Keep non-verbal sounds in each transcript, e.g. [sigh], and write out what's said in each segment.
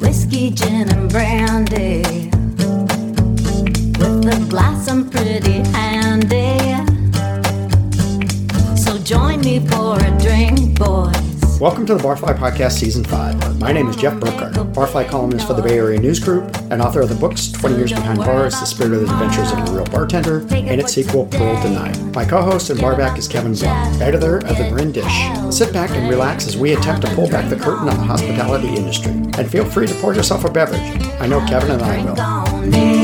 Whiskey, gin, and brandy. With the glass, I'm pretty handy. So join me for a drink, boys. Welcome to the Barfly Podcast Season 5. My name is Jeff Burkhart, Barfly columnist for the Bay Area News Group and author of the books 20 Years Behind Bars, The Spirit of the Adventures of a Real Bartender, and its sequel, Pearl Denied. My co-host and barback is Kevin Blum, editor of The Marin Dish. Sit back and relax as we attempt to pull back the curtain on the hospitality industry. And feel free to pour yourself a beverage. I know Kevin and I will.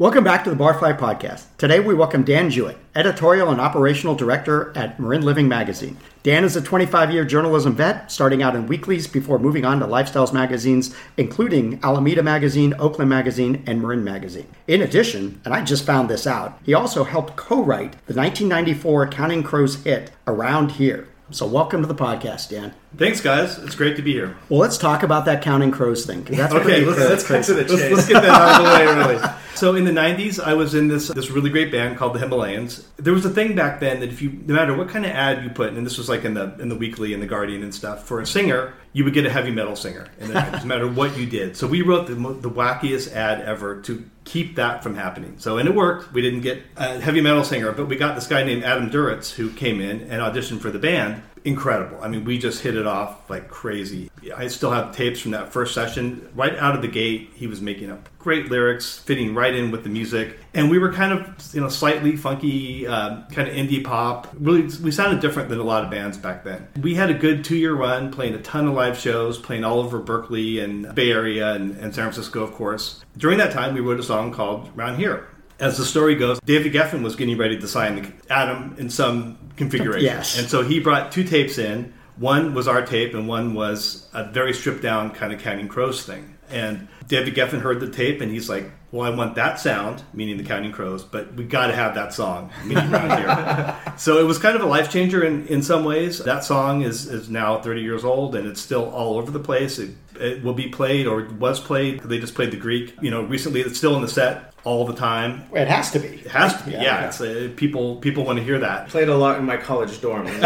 Welcome back to the Barfly Podcast. Today we welcome Dan Jewett, editorial and operational director at Marin Living Magazine. Dan is a 25 year journalism vet, starting out in weeklies before moving on to lifestyles magazines, including Alameda Magazine, Oakland Magazine, and Marin Magazine. In addition, and I just found this out, he also helped co write the 1994 Counting Crows hit Around Here. So, welcome to the podcast, Dan. Thanks, guys. It's great to be here. Well, let's talk about that Counting Crows thing. That's Okay, pretty- let's, that's let's, crazy. let's, let's get that out of the way, really. [laughs] So, in the '90s, I was in this this really great band called the Himalayans. There was a thing back then that if you, no matter what kind of ad you put, and this was like in the in the Weekly and the Guardian and stuff, for a singer, you would get a heavy metal singer in the 90s, no matter what you did. So, we wrote the the wackiest ad ever to keep that from happening. So, and it worked. We didn't get a heavy metal singer, but we got this guy named Adam Duritz who came in and auditioned for the band incredible. I mean, we just hit it off like crazy. I still have tapes from that first session. Right out of the gate, he was making up great lyrics, fitting right in with the music, and we were kind of you know slightly funky, uh, kind of indie pop. Really, we sounded different than a lot of bands back then. We had a good two-year run, playing a ton of live shows, playing all over Berkeley and Bay Area and, and San Francisco, of course. During that time, we wrote a song called "Round Here." As the story goes, David Geffen was getting ready to sign Adam in some configuration. Yes. And so he brought two tapes in. One was our tape, and one was a very stripped down kind of Counting Crows thing. And David Geffen heard the tape, and he's like, "Well, I want that sound, meaning the Counting Crows, but we got to have that song, meaning around here." [laughs] so it was kind of a life changer in, in some ways. That song is is now 30 years old, and it's still all over the place. It, it will be played or was played. They just played the Greek. You know, recently it's still in the set all the time. It has to be. It has to be. Yeah, It's, uh, people people want to hear that. played a lot in my college dorm [laughs]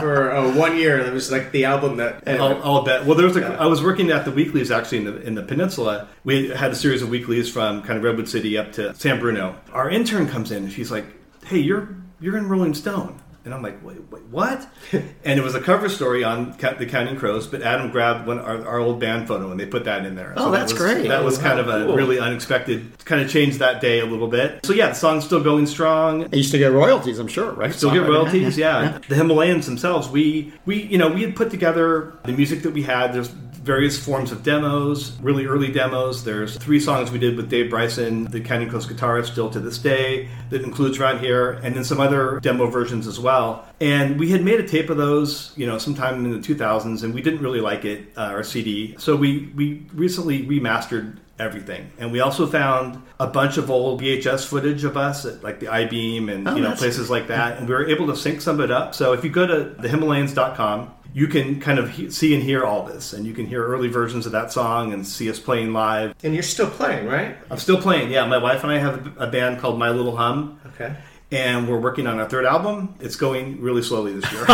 for uh, one year. It was like the album that. I'll, I'll bet. Well, there was a, I was working at the weeklies actually in the, in the peninsula. We had a series of weeklies from kind of Redwood City up to San Bruno. Our intern comes in and she's like, "Hey, you're you're in Rolling Stone." And I'm like, wait, wait what? and it was a cover story on the Counting Crows, but Adam grabbed one our, our old band photo and they put that in there. Oh, that that's was, great. That was kind of a really unexpected, kind of changed that day a little bit. So yeah, the song's still going strong. They used to get royalties, I'm sure, right? Still get Songwriting, royalties, [laughs] yeah. The Himalayans themselves, we we you know we had put together the music that we had. There's various forms of demos, really early demos. There's three songs we did with Dave Bryson, the Counting Crows guitarist, still to this day, that includes around here, and then some other demo versions as well. And we had made a tape of those, you know, sometime in the 2000s, and we didn't really like it, uh, our CD. So we we recently remastered everything. And we also found a bunch of old VHS footage of us at like the I-Beam and Oh, you know places like that. And we were able to sync some of it up. So if you go to thehimalayans.com, you can kind of he- see and hear all this. And you can hear early versions of that song and see us playing live. and you're still playing, right? I'm still playing. Yeah, my wife and I have a band called My Little Hum. Okay. And we're working on our third album. It's going really slowly this year. [laughs]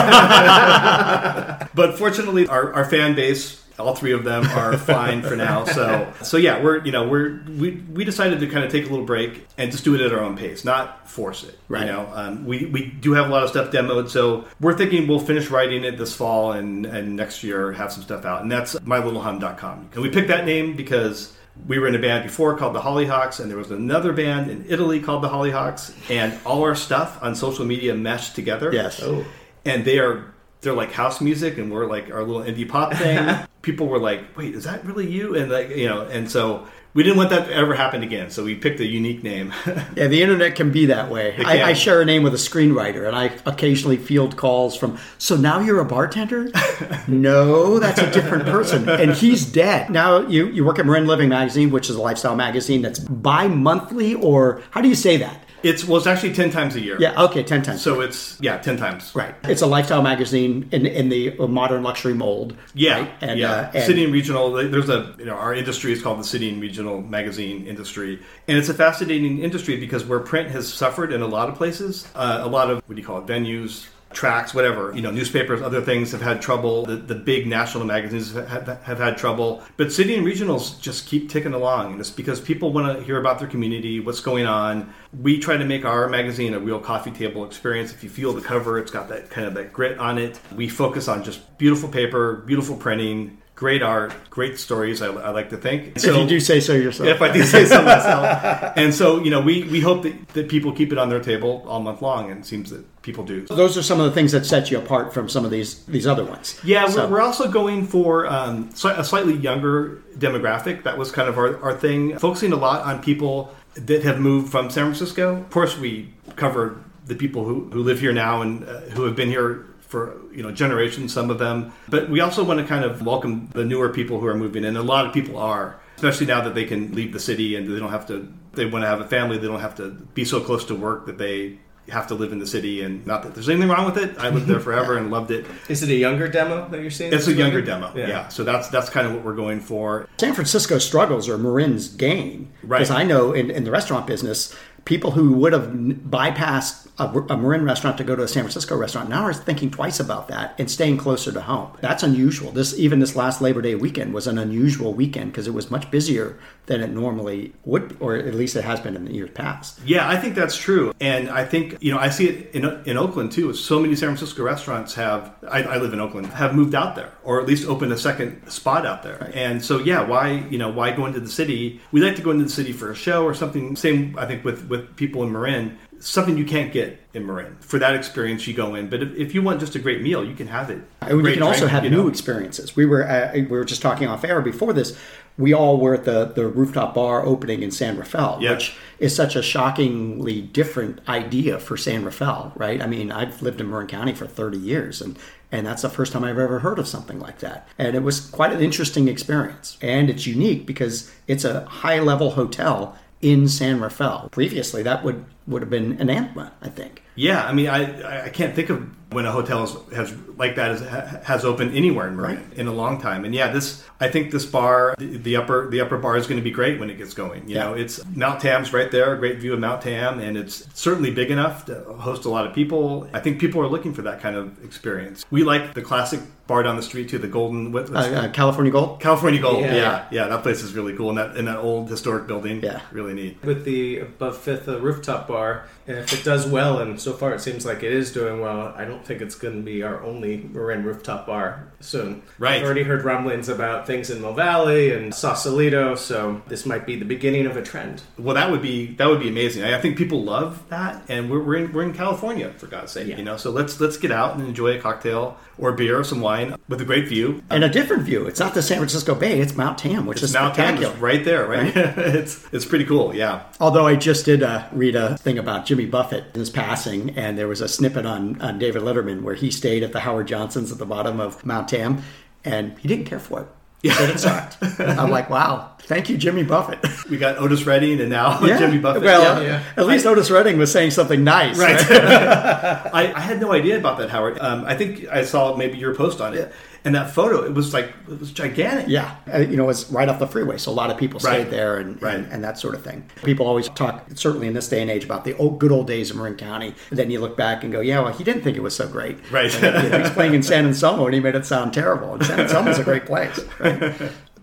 but fortunately, our, our fan base, all three of them, are fine for now. So, so yeah, we're you know we're we, we decided to kind of take a little break and just do it at our own pace, not force it. Right. You know, um, we we do have a lot of stuff demoed, so we're thinking we'll finish writing it this fall and and next year have some stuff out. And that's mylittlehum.com. And we picked that name because we were in a band before called the Hollyhocks, and there was another band in Italy called the Hollyhocks, and all our stuff on social media meshed together. Yes. Oh. And they are they're like house music, and we're like our little indie pop thing. [laughs] People were like, "Wait, is that really you?" And like you know, and so we didn't want that to ever happen again. So we picked a unique name. [laughs] Yeah, the internet can be that way. I. I share a name with a screenwriter, and I occasionally field calls from. So now you're a bartender? [laughs] no, that's a different person, and he's dead. Now you you work at Marin Living magazine, which is a lifestyle magazine that's bi-monthly, or how do you say that? It's well, it's actually ten times a year. Yeah, okay, ten times. So it's yeah, ten times. right, it's a lifestyle magazine in in the modern luxury mold. Yeah, right? and, yeah. uh, and- city and regional. There's a you know our industry is called the city and regional magazine industry, and it's a fascinating industry because where print has suffered in a lot of places, uh, a lot of what do you call it venues. Tracks, whatever. You know, newspapers, other things have had trouble. The, the big national magazines have, have had trouble. But city and regionals just keep ticking along. And it's because people want to hear about their community, what's going on. We try to make our magazine a real coffee table experience. If you feel the cover, it's got that kind of that grit on it. We focus on just beautiful paper, beautiful printing, great art, great stories. I, I like to think. if you do say so yourself. If I do say so [laughs] myself. and so, you know, we, we hope that, that people keep it on their table all month long, and it seems that people do. Those are some of the things that set you apart from some of these these other ones. Yeah, So- we're, we're also going for um, a slightly younger demographic. That was kind of our, our thing, focusing a lot on people that have moved from San Francisco. Of course, we cover the people who, who live here now and uh, who have been here for you know generations, some of them. But we also want to kind of welcome the newer people who are moving, in a lot of people are, especially now that they can leave the city and they don't have to. They want to have a family. They don't have to be so close to work that they have to live in the city. And not that there's anything wrong with it. I lived there [laughs] forever and loved it. Is it a younger demo that you're seeing? It's a younger week? demo, yeah. So that's that's kind of what we're going for. San Francisco struggles are Marin's gain. Right. Because I know in, in the restaurant business, people who would have bypassed a, a Marin restaurant to go to a San Francisco restaurant now are thinking twice about that and staying closer to home. That's unusual. This even this last Labor Day weekend was an unusual weekend because it was much busier than it normally would, or at least it has been in the years past. Yeah, I think that's true, and I think you know I see it in in Oakland too. So many San Francisco restaurants have. I, I live in Oakland. Have moved out there, or at least opened a second spot out there. And so yeah, why you know why go into the city? We like to go into the city for a show or something. Same I think with with people in Marin. Something you can't get in Marin. For that experience, you go in. But if, if you want just a great meal, you can have it. And you can also drink, have you new know. experiences. We were uh, we were just talking off air before this. We all were at the the rooftop bar opening in San Rafael, Yeah. which is such a shockingly different idea for San Rafael, right? I mean, I've lived in Marin County for 30 years and and that's the first time I've ever heard of something like that. And it was quite an interesting experience. And it's unique because it's a high level hotel in San Rafael. Previously, that would would have been an Antma, I think. Yeah, I mean, I I can't think of when a hotel has, has like that has, has opened anywhere in Marin in a long time. And yeah, this I think this bar, the, the upper the upper bar is going to be great when it gets going. You Yeah. know, it's Mount Tam's right there, a great view of Mount Tam, and it's certainly big enough to host a lot of people. I think people are looking for that kind of experience. We like the classic bar down the street too, the Golden what, Uh, uh, California Gold. California Gold. Yeah. Yeah. yeah, that place is really cool, and that in that old historic building. Yeah. really neat. with the above fifth uh, rooftop bar. And if it does well, and so far it seems like it is doing well, I don't think it's going to be our only Marin rooftop bar soon. Right. I've already heard rumblings about things in Mill Valley and Sausalito, so this might be the beginning of a trend. Well, that would be that would be amazing. I I think people love that, and we're, we're in we're in California for God's sake, Yeah. you know. So let's let's get out and enjoy a cocktail or beer or some wine with a great view. and a different view. It's not the San Francisco Bay; it's Mount Tam, which is Mount Tam is right there, right? [laughs] it's it's pretty cool. Yeah, Although I just did uh, read a thing about Jimmy Buffett and his passing, and there was a snippet on, on David Letterman where he stayed at the Howard Johnson's at the bottom of Mount Tam, and he didn't care for it. He said it sucked. [laughs] I'm like, wow, thank you, Jimmy Buffett. we got Otis Redding and now Jimmy Buffett. Well, Yeah. yeah. at least Otis Redding was saying something nice, Right. right? [laughs] I, I had no idea about that, Howard. Um, I think I saw maybe your post on it, and that photo. It was like it was gigantic. Yeah, uh, you know, it's right off the freeway, so a lot of people stayed Right. there and, Right. and and that sort of thing. People always talk, certainly in this day and age, about the old, good old days of Marin County. And then you look back and go, yeah, well, he didn't think it was so great. Right. You know, he's playing in San Anselmo, and he made it sound terrible. And San Anselmo's a great place. [laughs] Right?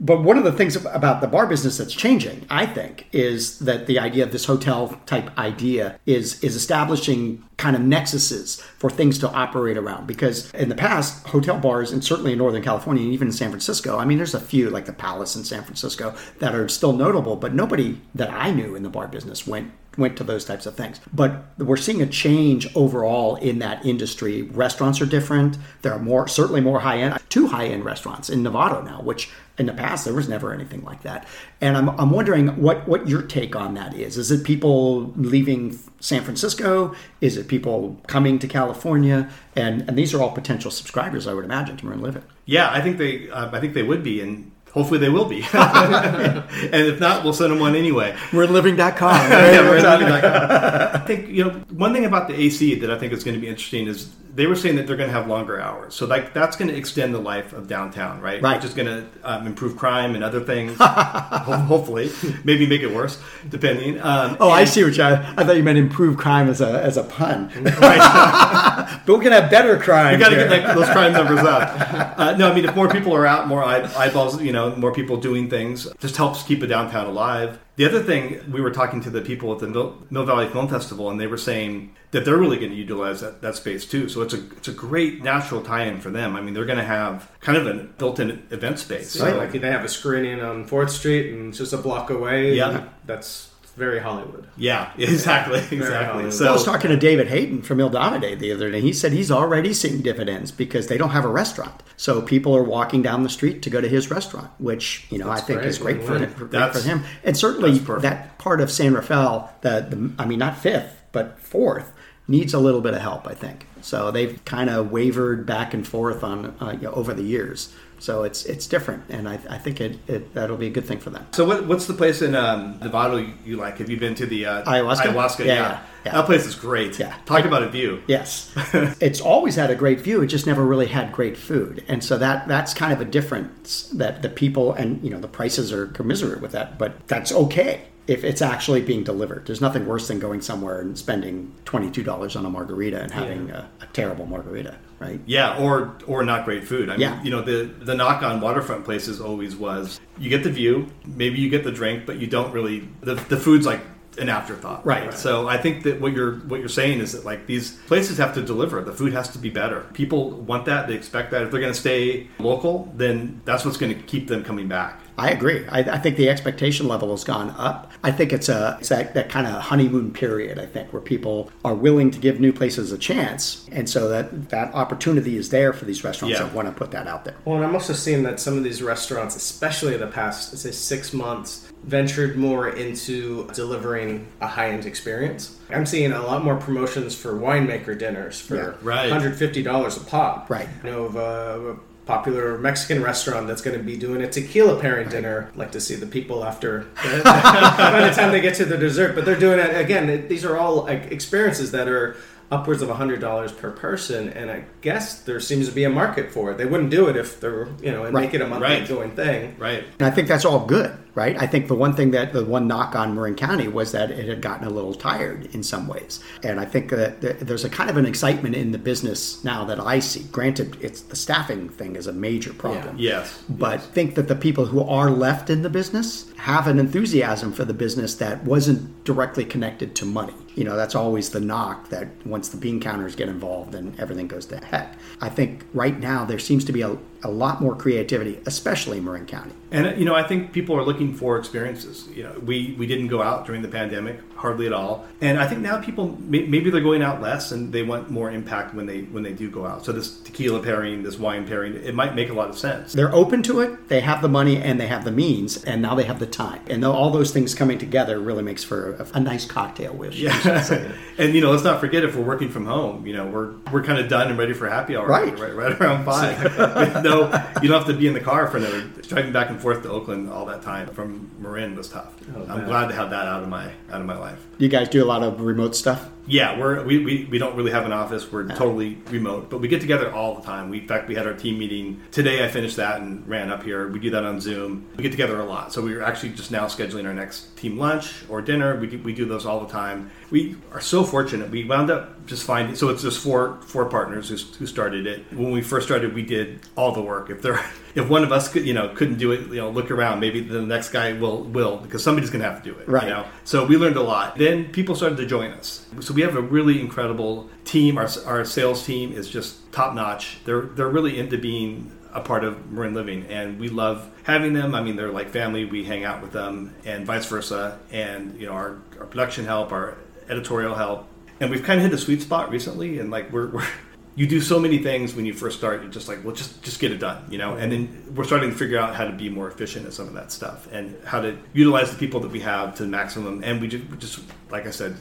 But one of the things about the bar business that's changing, I think, is that the idea of this hotel type idea is is establishing kind of nexuses for things to operate around. Because in the past, hotel bars, and certainly in Northern California, and even in San Francisco, I mean, there's a few like the Palace in San Francisco that are still notable, but nobody that I knew in the bar business went went to those types of things. But we're seeing a change overall in that industry. Restaurants are different. There are more, certainly more high end, two high end restaurants in Novato now, which in the past there was never anything like that. And I'm, I'm wondering what what your take on that is. Is it people leaving San Francisco? Is it people coming to California? And and these are all potential subscribers, I would imagine, to Marin Living. Yeah, I think they. Uh, I think they would be, and hopefully they will be. [laughs] and if not, we'll send them one anyway. MarinLiving.com. [laughs] Yeah, we're like- I think you know one thing about the AC that I think is going to be interesting is they were saying that they're going to have longer hours, so like that's going to extend the life of downtown, right? Right. Which is going to um, improve crime and other things. [laughs] Ho- hopefully, maybe make it worse, depending. Um, Oh, I see what you. I thought you meant improve crime as a as a pun. Right. [laughs] but we're gonna have better crime. You got to here. get that, those crime numbers up. [laughs] Uh, no, I mean, if more people are out, more eye- eyeballs, you know, more people doing things, just helps keep the downtown alive. The other thing, we were talking to the people at the Mill, Mill Valley Film Festival, and they were saying that they're really going to utilize that, that space too. So it's a it's a great natural tie-in for them. I mean, they're going to have kind of a built-in event space. So, like they have a screening on Fourth Street and it's just a block away. Yeah. that's very Hollywood. Yeah, [laughs] exactly, exactly. So I was talking to David Hayden from Il Davide the other day. He said he's already seeing dividends because they don't have a restaurant. So people are walking down the street to go to his restaurant, which you know That's I think great. is great for, him, for, great for him. And certainly that part of San Rafael, the, the I mean not fifth but fourth, needs a little bit of help. I think so. They've kind of wavered back and forth on uh, you know, over the years. So it's it's different, and I, I think it, it that'll be a good thing for them. So what, what's the place in um, Novato you, you like? Have you been to the uh, Ayahuasca? Ayahuasca, Yeah, yeah. yeah, yeah. That place is great. Yeah. Talk about a view. Yes, [laughs] it's always had a great view. It just never really had great food, and so that that's kind of a difference that the people and you know the prices are commiserate with that, but that's okay if it's actually being delivered. There's nothing worse than going somewhere and spending twenty two dollars on a margarita and having a, a terrible margarita, right? Yeah, or or not great food. I mean, Yeah. you know, the the knock on waterfront places always was you get the view, maybe you get the drink, but you don't really the the food's like an afterthought. Right. So I think that what you're what you're saying is that like these places have to deliver. The food has to be better. People want that. They expect that. If they're going to stay local, then that's what's going to keep them coming back. I agree. I, I think the expectation level has gone up. I think it's a it's that, that kind of honeymoon period. I think where people are willing to give new places a chance, and so that that opportunity is there for these restaurants Yeah. that want to put that out there. Well, and I'm also seeing that some of these restaurants, especially in the past, say six months, ventured more into delivering a high-end experience. I'm seeing a lot more promotions for winemaker dinners for Yeah, right. $150 a pop. Right. I know of a popular Mexican restaurant that's going to be doing a tequila pairing dinner. I'd like to see the people after [laughs] by the time they get to the dessert. But they're doing it again. it- These are all like experiences that are upwards of $100 per person and i guess there seems to be a market for it they wouldn't do it if they're you know and Right. make it a monthly Right. going thing Right. And I think that's all good, right? I think the one thing that the one knock on Marin County was that it had gotten a little tired in some ways. And I think that there's a kind of an excitement in the business now that I see. Granted, it's the staffing thing is a major problem. Yes. But think that the people who are left in the business have an enthusiasm for the business that wasn't directly connected to money. You know, that's always the knock that once the bean counters get involved, then everything goes to heck. I think right now there seems to be a, a lot more creativity, especially in Marin County. And you know, I think people are looking for experiences. You know, we we didn't go out during the pandemic hardly at all, and I think now people maybe they're going out less and they want more impact when they when they do go out. So this tequila pairing, this wine pairing, it might make a lot of sense. They're open to it. They have the money and they have the means, and now they have the time. And all those things coming together really makes for a, a nice cocktail wish. Yeah, [laughs] and you know, let's not forget if we're working from home, you know, we're we're kind of done and ready for happy hour, Right. right, right around five. [laughs] no, you don't have to be in the car for another driving back and forth to Oakland all that time from Marin was tough. Oh, I'm man. glad to have that out of my out of my life. You guys do a lot of remote stuff. Yeah, we're we, we, we don't really have an office. We're totally remote, but we get together all the time. We, in fact, we had our team meeting today. I finished that and ran up here. We do that on Zoom. We get together a lot. So we're actually just now scheduling our next team lunch or dinner. We do, we do those all the time. We are so fortunate. We wound up just finding. So it's just four four partners who, who started it. When we first started, we did all the work. If there [laughs] if one of us could you know couldn't do it, you know, look around. Maybe the next guy will will because somebody's going to have to do it. Right. You know? So we learned a lot. Then people started to join us. So we have a really incredible team. Our, our sales team is just top notch. They're they're really into being a part of Marin Living, and we love having them. I mean, they're like family. We hang out with them, and vice versa. And you know, our, our production help, our editorial help, and we've kind of hit a sweet spot recently. And like we're, we're you do so many things when you first start. You're just like, well, just just get it done, you know. And then we're starting to figure out how to be more efficient at some of that stuff, and how to utilize the people that we have to the maximum. And we just, we just like I said,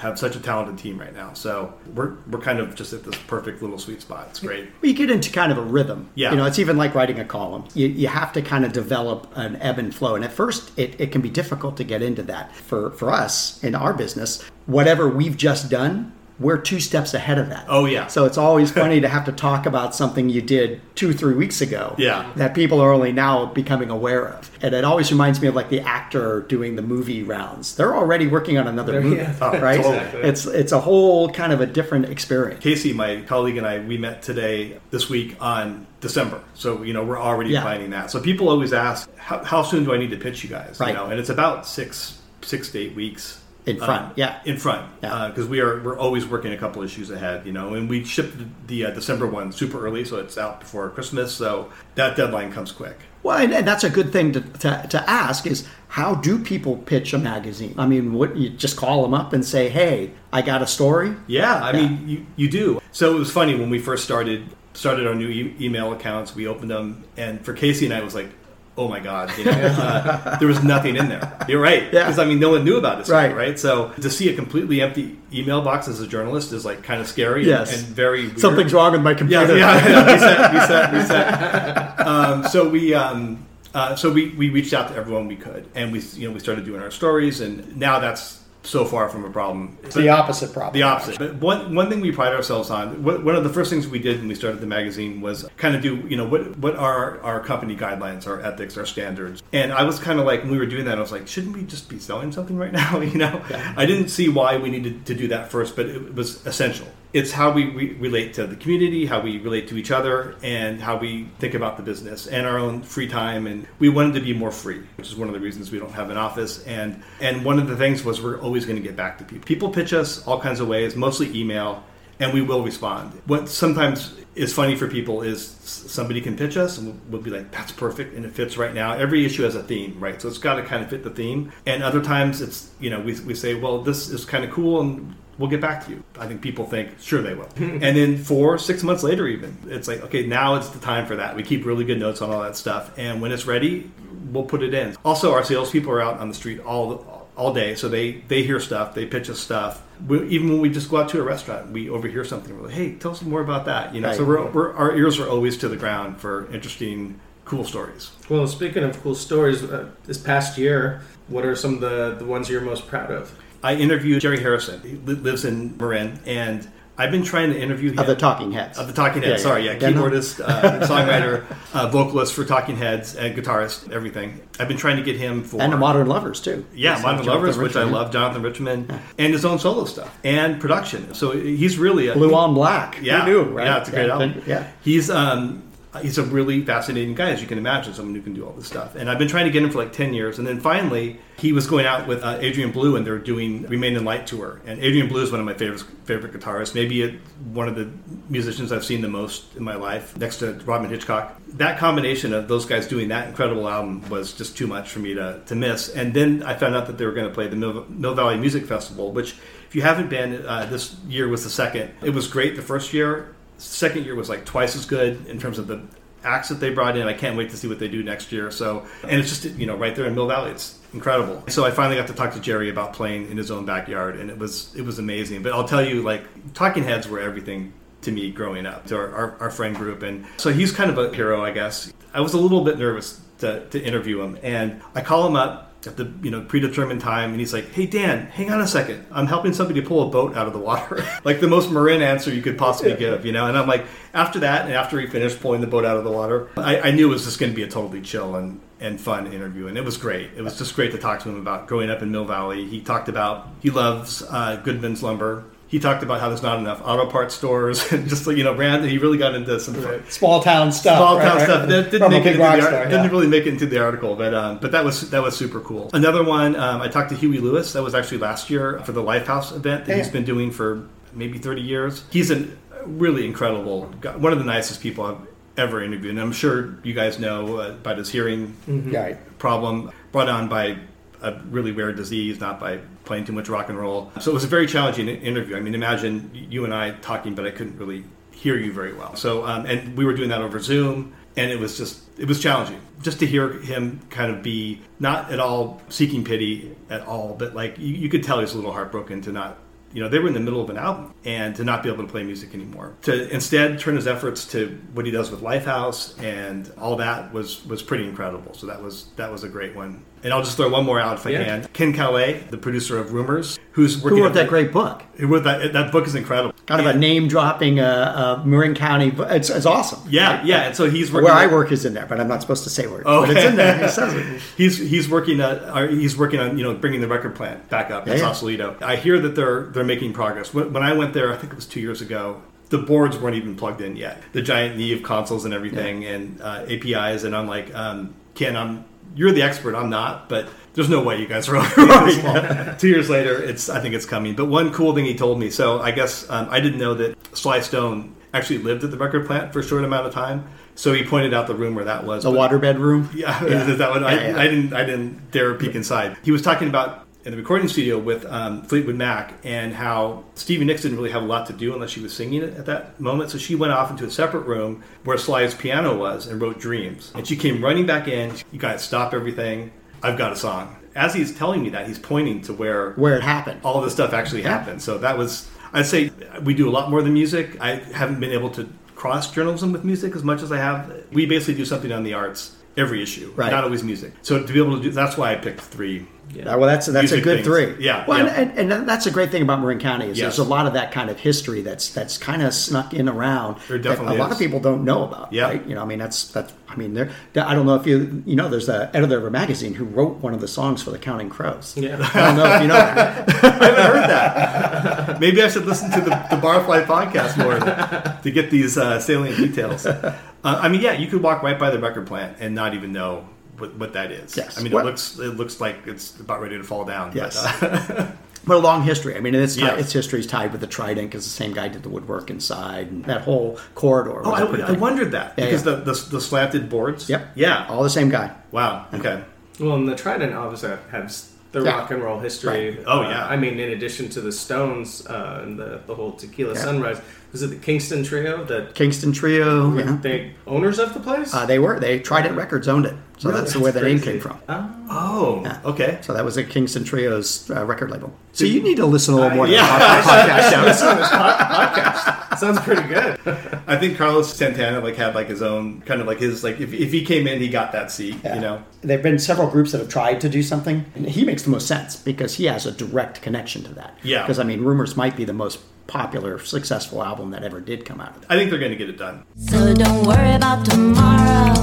have such a talented team right now. So we're we're kind of just at this perfect little sweet spot. It's great. You get into kind of a rhythm. Yeah. You know, it's even like writing a column. You, you have to kind of develop an ebb and flow. And at first, it, it can be difficult to get into that. For, for us in our business, whatever we've just done, we're two steps ahead of that. Oh, yeah. So it's always funny to have to talk about something you did two, three weeks ago. Yeah. That people are only now becoming aware of. And it always reminds me of like the actor doing the movie rounds. They're already working on another movie, Yeah. Oh, right? totally. It's it's a whole kind of a different experience. Casey, my colleague, and I, we met today, this week on December. So, you know, we're already Yeah. planning that. So people always ask, how, how soon do I need to pitch you guys? Right. You know, and it's about six, six to eight weeks. In front, Uh, yeah. in front, Yeah. because we are we're always working a couple issues ahead, you know, and we shipped the uh, December one super early, so it's out before Christmas, so that deadline comes quick. Well, and, and that's a good thing to, to, to ask is how do people pitch a magazine? I mean, what you just call them up and say, "Hey, I got a story." Yeah, I Yeah. mean, you, you do. So it was funny when we first started started our new e- email accounts. We opened them, and for Casey and I, it was like, oh my god, you know, uh, there was nothing in there. You're right, Yeah. because I mean, no one knew about this, Right. right? So to see a completely empty email box as a journalist is like kind of scary, Yes. and, and very weird. Something's wrong with my Yeah, computer. yeah, yeah. reset, reset, reset. Um, so we, um, uh, so we, we reached out to everyone we could, and we, you know, we started doing our stories, and now that's so far from a problem. It's the opposite problem. The opposite. But one one thing we pride ourselves on. One one of the first things we did when we started the magazine was kind of do you know what what are our, our company guidelines, our ethics, our standards. And I was kind of like when we were doing that, I was like, shouldn't we just be selling something right [laughs] now? You know, I didn't see why we needed to do that first, but it was essential. It's how we re- relate to the community, how we relate to each other, and how we think about the business and our own free time. And we wanted to be more free, which is one of the reasons we don't have an office. And and one of the things was we're always going to get back to people. People pitch us all kinds of ways, mostly email, and we will respond. What sometimes is funny for people is somebody can pitch us and we'll, we'll be like, "That's perfect," and it fits right now. Every issue has a theme, right? So it's got to kind of fit the theme. And other times it's you know we we say, "Well, this is kind of cool," and we'll get back to you. I think people think, sure, they will. [laughs] and then four, six months later, even, it's like, okay, now it's the time for that. We keep really good notes on all that stuff. And when it's ready, we'll put it in. Also, our salespeople are out on the street all all day, so they, they hear stuff, they pitch us stuff. We, even when we just go out to a restaurant, we overhear something. We're like, hey, tell us more about that. You know, so we're, we're, our ears are always to the ground for interesting, cool stories. Well, speaking of cool stories, uh, this past year, what are some of the, the ones you're most proud of? I interviewed Jerry Harrison. He li- lives in Marin, and I've been trying to interview him. Of the Talking Heads. Of the Talking Heads, Yeah, sorry, yeah. yeah. Yeah. Keyboardist, uh, songwriter, uh, vocalist for Talking Heads, and guitarist, everything. I've been trying to get him for. and the Modern Lovers too. Yeah, uh, Modern Jonathan Lovers, which I love, Jonathan Richman, and his own solo stuff and production. So he's really a Blue on Black. yeah, knew, right? yeah, it's a great yeah, album. Yeah. he's um, he's a really fascinating guy, as you can imagine, someone who can do all this stuff. And I've been trying to get him for like ten years, and then finally he was going out with uh, Adrian Belew, and they're doing Remain in Light tour. And Adrian Belew is one of my favorite favorite guitarists, maybe it, one of the musicians I've seen the most in my life, next to Robyn Hitchcock. That combination of those guys doing that incredible album was just too much for me to, to miss. And then I found out that they were going to play the Mill, Mill Valley Music Festival, which if you haven't been, uh, this year was the second. It was great the first year. Second year was like twice as good in terms of the acts that they brought in. I can't wait to see what they do next year. So, and it's just you know right there in Mill Valley. It's incredible. So I finally got to talk to Jerry about playing in his own backyard, and it was it was amazing. But I'll tell you, like Talking Heads were everything to me growing up, to our, our, our friend group, and so he's kind of a hero, I guess. I was a little bit nervous to, to interview him, and I call him up at the you know predetermined time and he's like hey dan hang on a second. I'm helping somebody pull a boat out of the water. [laughs] Like the most marin answer you could possibly give you know? And i'm like after that and after he finished pulling the boat out of the water i, I knew it was just going to be a totally chill and and fun interview and it was great. It was just great to talk to him about growing up in mill valley. He talked about he loves uh, goodman's lumber he talked about how there's not enough auto parts stores [laughs] and just like you know ran he really got into some Small town stuff. small right, town right. stuff that didn't make it into the star, didn't yeah. really make it into the article, but um, but that was that was super cool. Another one, um, I talked to Huey Lewis. That was actually last year for the Lifehouse event that Yeah, he's been doing for maybe thirty years. He's a really incredible, guy, one of the nicest people I've ever interviewed. And I'm sure you guys know uh, about his hearing Right. problem brought on by a really rare disease, not by playing too much rock and roll. So it was a very challenging interview. I mean, imagine you and I talking, but I couldn't really hear you very well. So, um, and we were doing that over Zoom, and it was just it was challenging just to hear him kind of be not at all seeking pity at all, but like you, you could tell he was a little heartbroken to not. You know, they were in the middle of an album and to not be able to play music anymore. To instead turn his efforts to what he does with Lifehouse and all that was was pretty incredible. So that was that was a great one. And I'll just throw one more out if I Yeah. can. Ken Caillat, the producer of Rumours, who's working. Who wrote at- that great book? Who wrote that? That book is incredible. Kind of a name dropping uh, uh, Marin County. bo- It's, it's awesome. Yeah, yeah. And so he's working. Where I work is in there, but I'm not supposed to say where. Oh. But it's in there. It says it. [laughs] He's he's working at or he's working on you know bringing the record plant back up in Yeah, yeah. Sausalito. I hear that they're they're making progress. When, when I went there, I think it was two years ago. The boards weren't even plugged in yet. The giant Neve consoles and everything, and uh, APIs. And I'm like, um, Ken, I'm you're the expert. I'm not, but there's no way you guys are [laughs] small. [laughs] Two years later, it's I think it's coming. But one cool thing he told me. So I guess um, I didn't know that Sly Stone actually lived at the record plant for a short amount of time. So he pointed out the room where that was. The waterbed room. [laughs] yeah, Yeah. that I, Yeah, yeah. I didn't I didn't dare peek inside. He was talking about in the recording studio with um, Fleetwood Mac and how Stevie Nicks didn't really have a lot to do unless she was singing it at that moment. So she went off into a separate room where Sly's piano was and wrote Dreams. And she came running back in. You guys stop everything. I've got a song. As he's telling me that, he's pointing to where Where it happened. all this stuff actually happened. So that was, I'd say, we do a lot more than music. I haven't been able to cross journalism with music as much as I have. We basically do something on the arts every issue, Right. not always music. So to be able to do, that's why I picked three. Uh, well, that's that's a good things. three. Yeah, Well, yeah. And, and that's a great thing about Marin County is Yes. there's a lot of that kind of history that's that's kind of snuck in around. There that definitely a lot is. of people don't know about. Yeah. Right? You know, I mean, that's that's. I mean, there. I don't know if you you know. There's the editor of a magazine who wrote one of the songs for the Counting Crows. Yeah. I don't know if you know that. [laughs] I haven't heard that. [laughs] Maybe I should listen to the, the Barfly podcast more to, to get these uh, salient details. Uh, I mean, yeah, you could walk right by the record plant and not even know what, what that is. Yes. I mean, What- it looks it looks like it's about ready to fall down. Yes. But, uh, [laughs] But a long history. I mean, its ti- Yes. its history is tied with the Trident because the same guy did the woodwork inside and that whole corridor. oh, was a pretty I, I wondered that Yeah, because yeah. The, the the slanted boards. Yep. Yeah. All the same guy. Wow. Okay. Well, and the Trident obviously has the Yeah. rock and roll history. Right. Oh, Uh, yeah. I mean, in addition to the Stones uh, and the, the whole Tequila Yeah. Sunrise, was it the Kingston Trio The Kingston Trio. were yeah. they owners of the place? Uh, they were. They Trident Records owned it. So Really? that's where the name came from. Oh. Yeah. Okay. So that was a Kingston Trio's uh, record label. So you need to listen a little more to yeah. the [laughs] podcast. now. Listen to this pod- [laughs] podcast. Sounds pretty good. I think Carlos Santana like had like his own kind of like his like if, if he came in he got that seat. Yeah. You know. There have been several groups that have tried to do something, and he makes the most sense because he has a direct connection to that. Yeah. Because I mean, Rumours might be the most popular, successful album that ever did come out of it. I think they're going to get it done. So don't worry about tomorrow.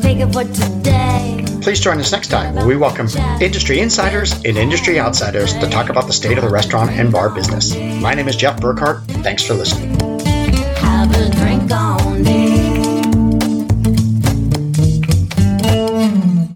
Take it for today. Please join us next time where we welcome industry insiders and industry outsiders to talk about the state of the restaurant and bar business. My name is Jeff Burkhart. Thanks for listening. Have a drink on.